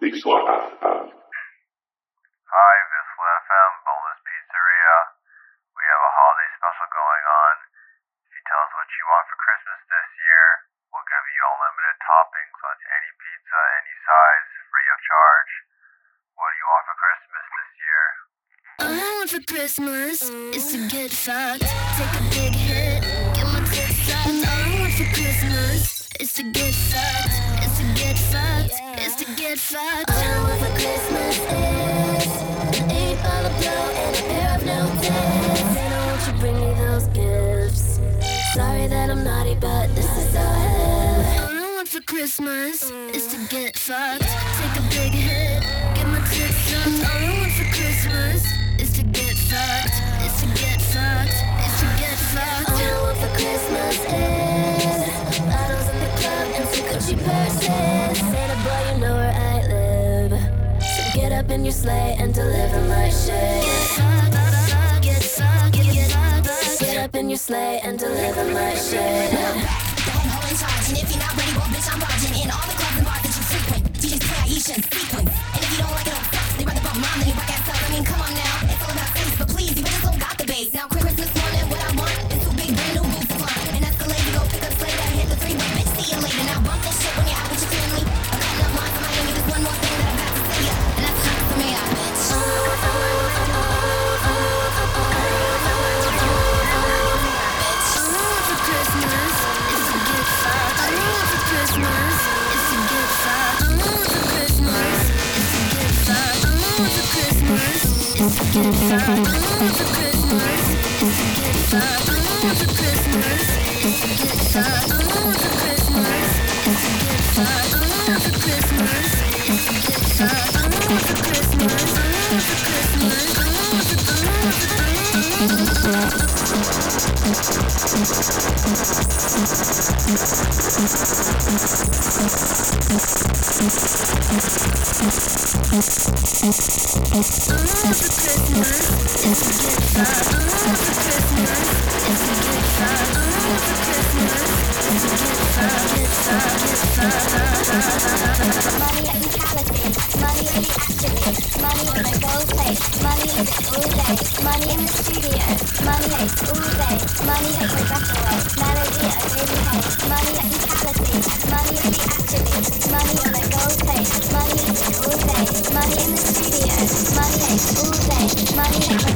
Victoire. Hi, Visla FM, Boneless Pizzeria. We have a holiday special going on. If you tell us what you want for Christmas this year, we'll give you unlimited toppings on any pizza, any size, free of charge. What do you want for Christmas this year? All I want for Christmas is to get fucked, take a big hit, get my tits sucked. All I want for Christmas is to get fucked, is to get fucked, is to get fucked. All I want for Christmas is an eight ball of blow and a pair of no tits. And I want you bring me those gifts. Sorry that I'm naughty, but this is how I live. All I want for Christmas is to get fucked, take a big hit, get my tits sucked. All I want for Christmas is to get fucked, is to get fucked, is to get fucked. All I want for Christmas is Gucci purses. Santa boy, you know where I live. So get up in your sleigh and deliver my shit. Get fucked, get get up in your sleigh and deliver my shit. Ho in charge, and if you're not ready, well, bitch, I'm barging in all the clubs and bars Christmas it all day, money money money money in the studio, money all day, money at the old base, money at the cabinet, money in the action, money in the gold plate, money day all day, money in the old day, money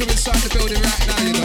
crew inside the building right now, you know.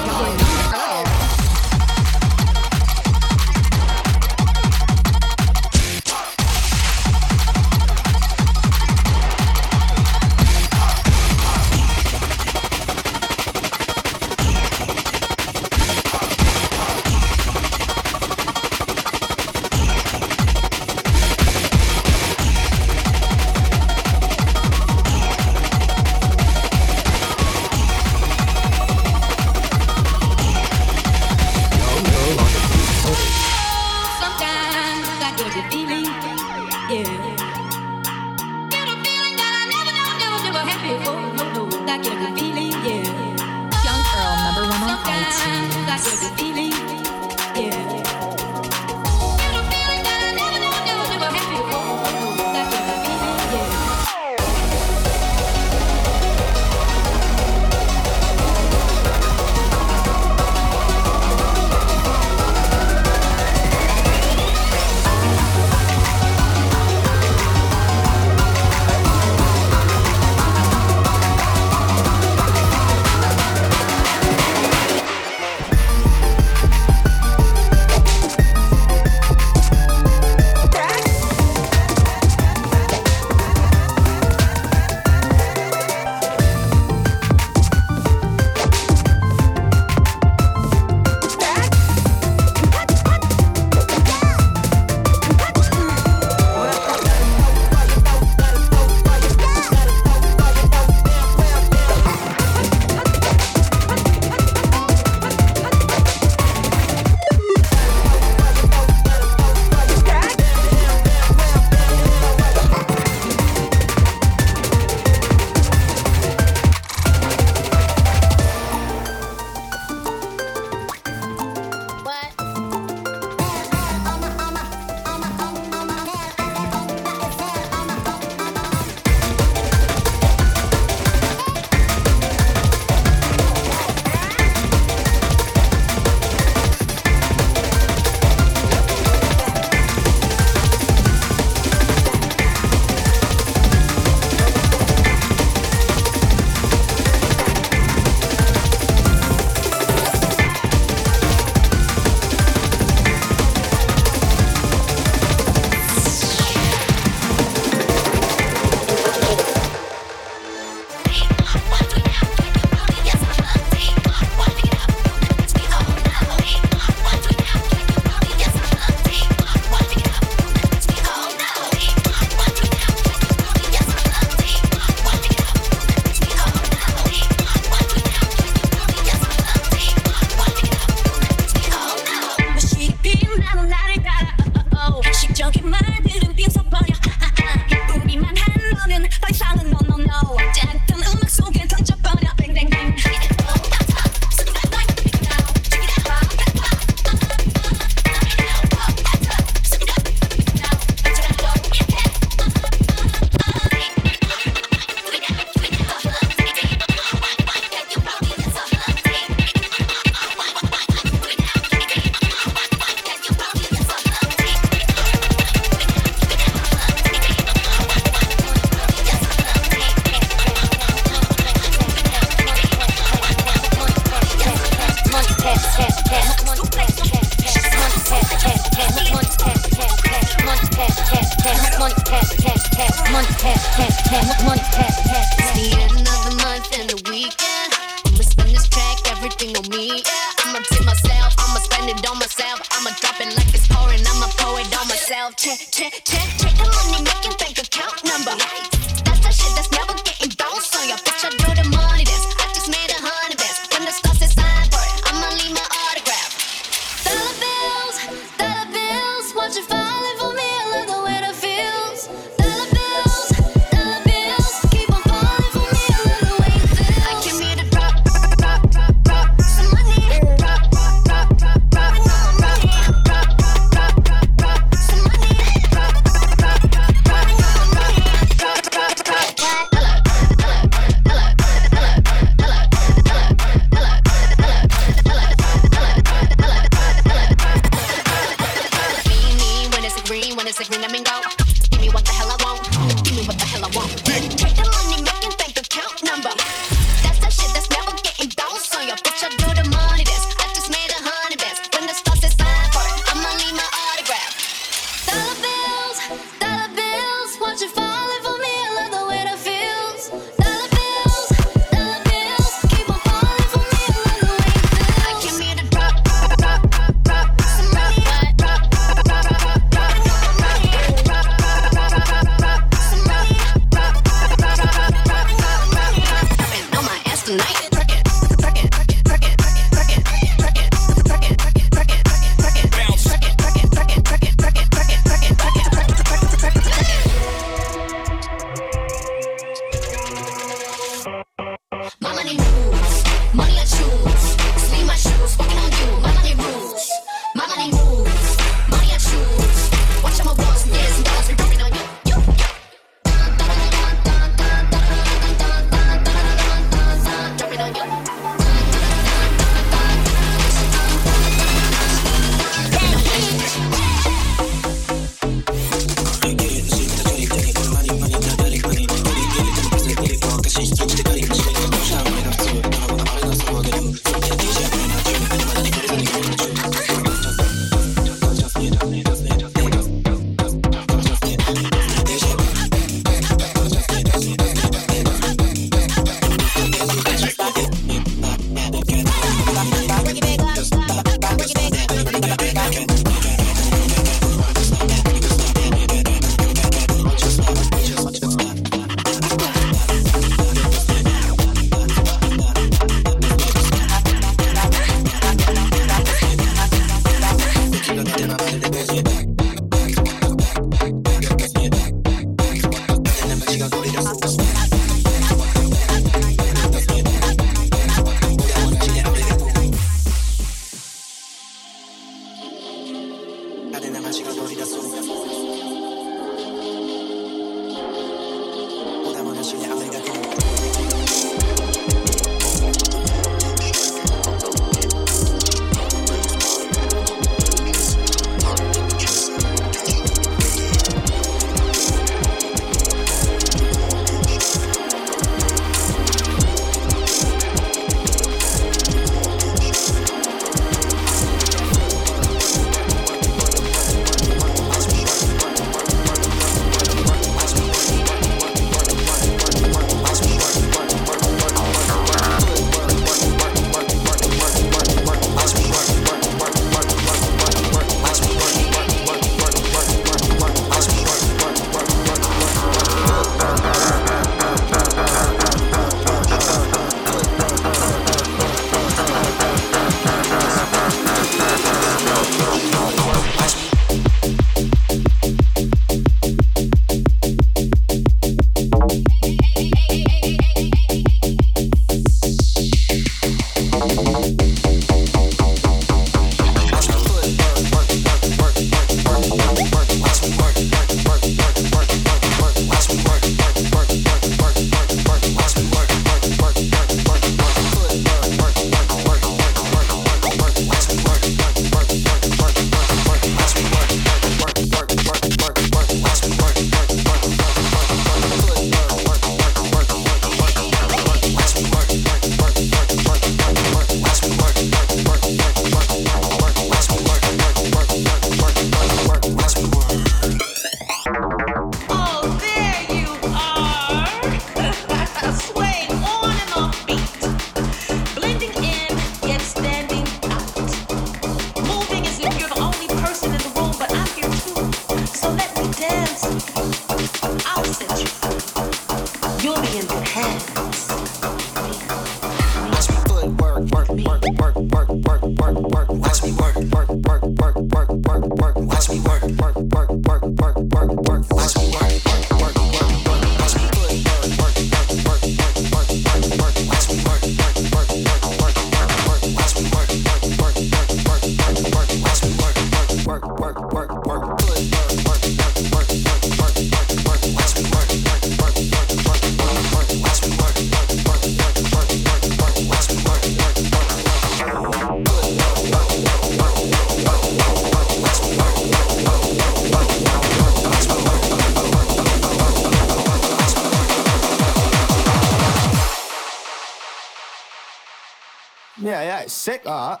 yeah, it's sick that.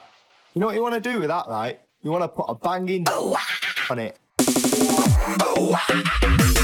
You know what you want to do with that, right? You want to put a banging oh, on it. Oh,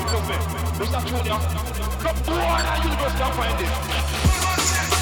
Mr. Junior, the born at University of Finding.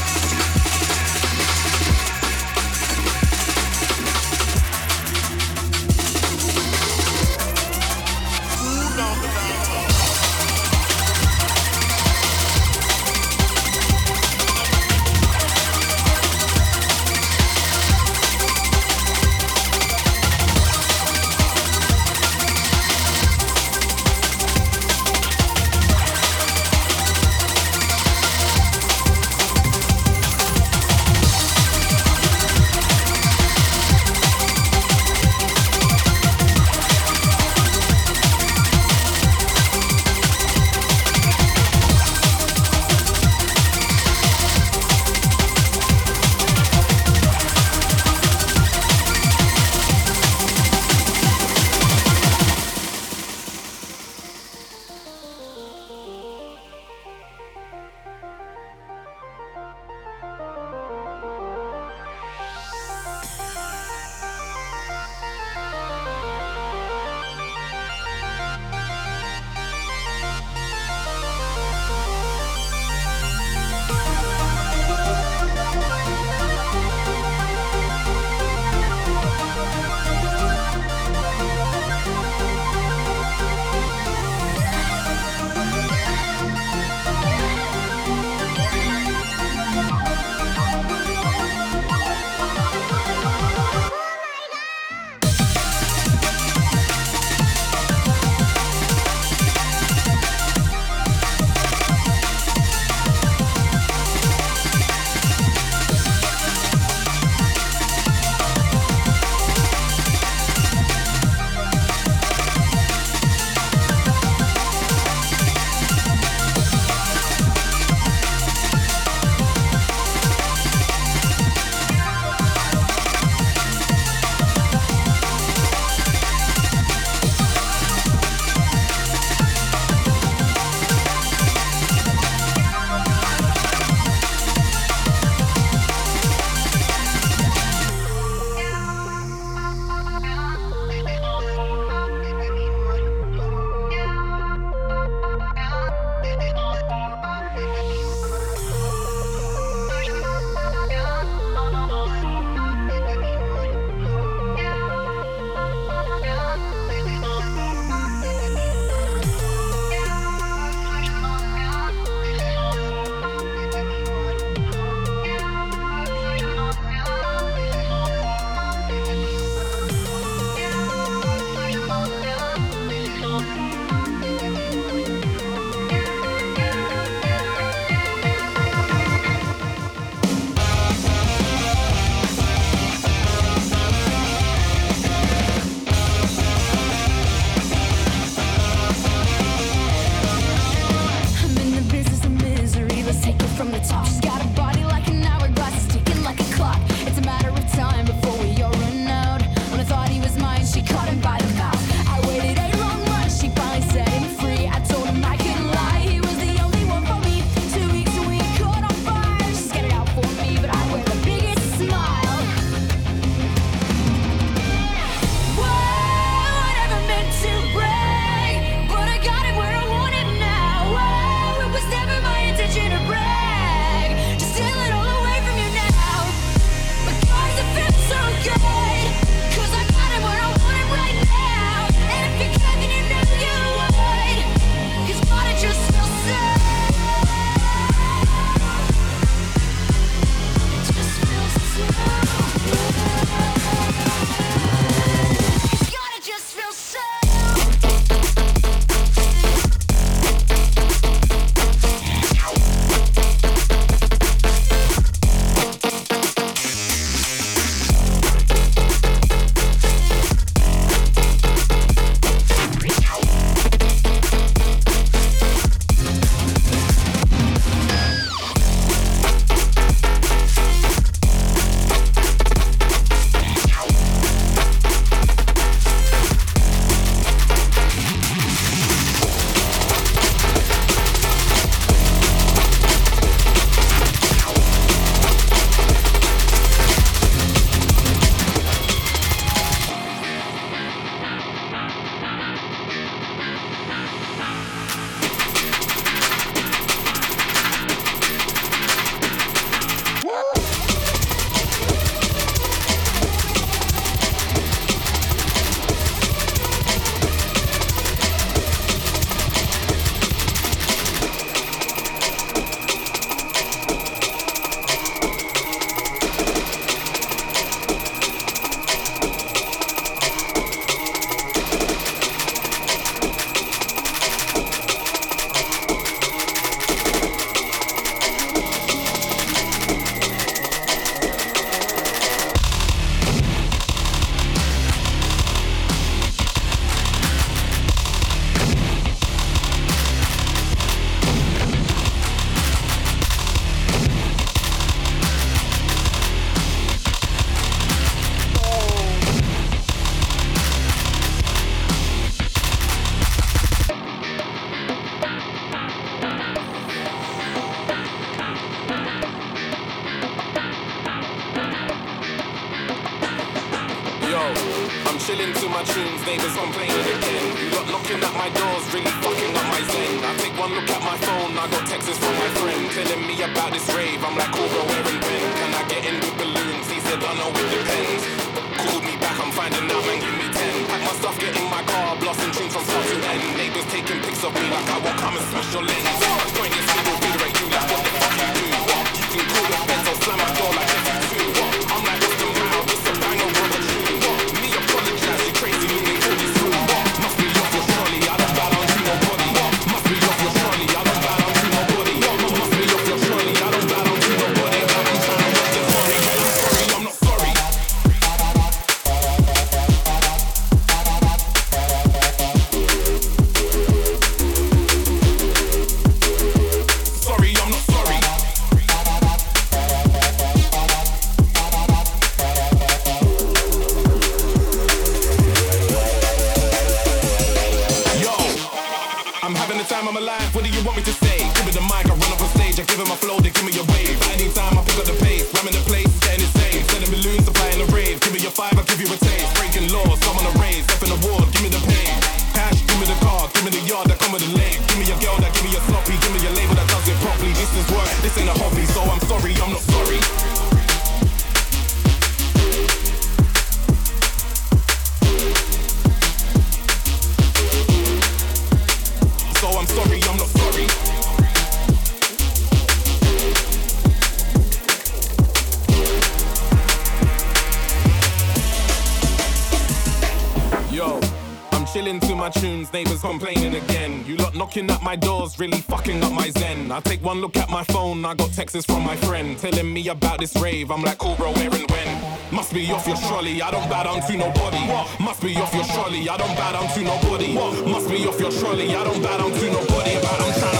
down to nobody. What? Must be off your trolley. I don't bow down to nobody. What? Must be off your trolley. I don't bow down to nobody. But I'm trying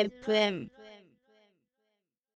el.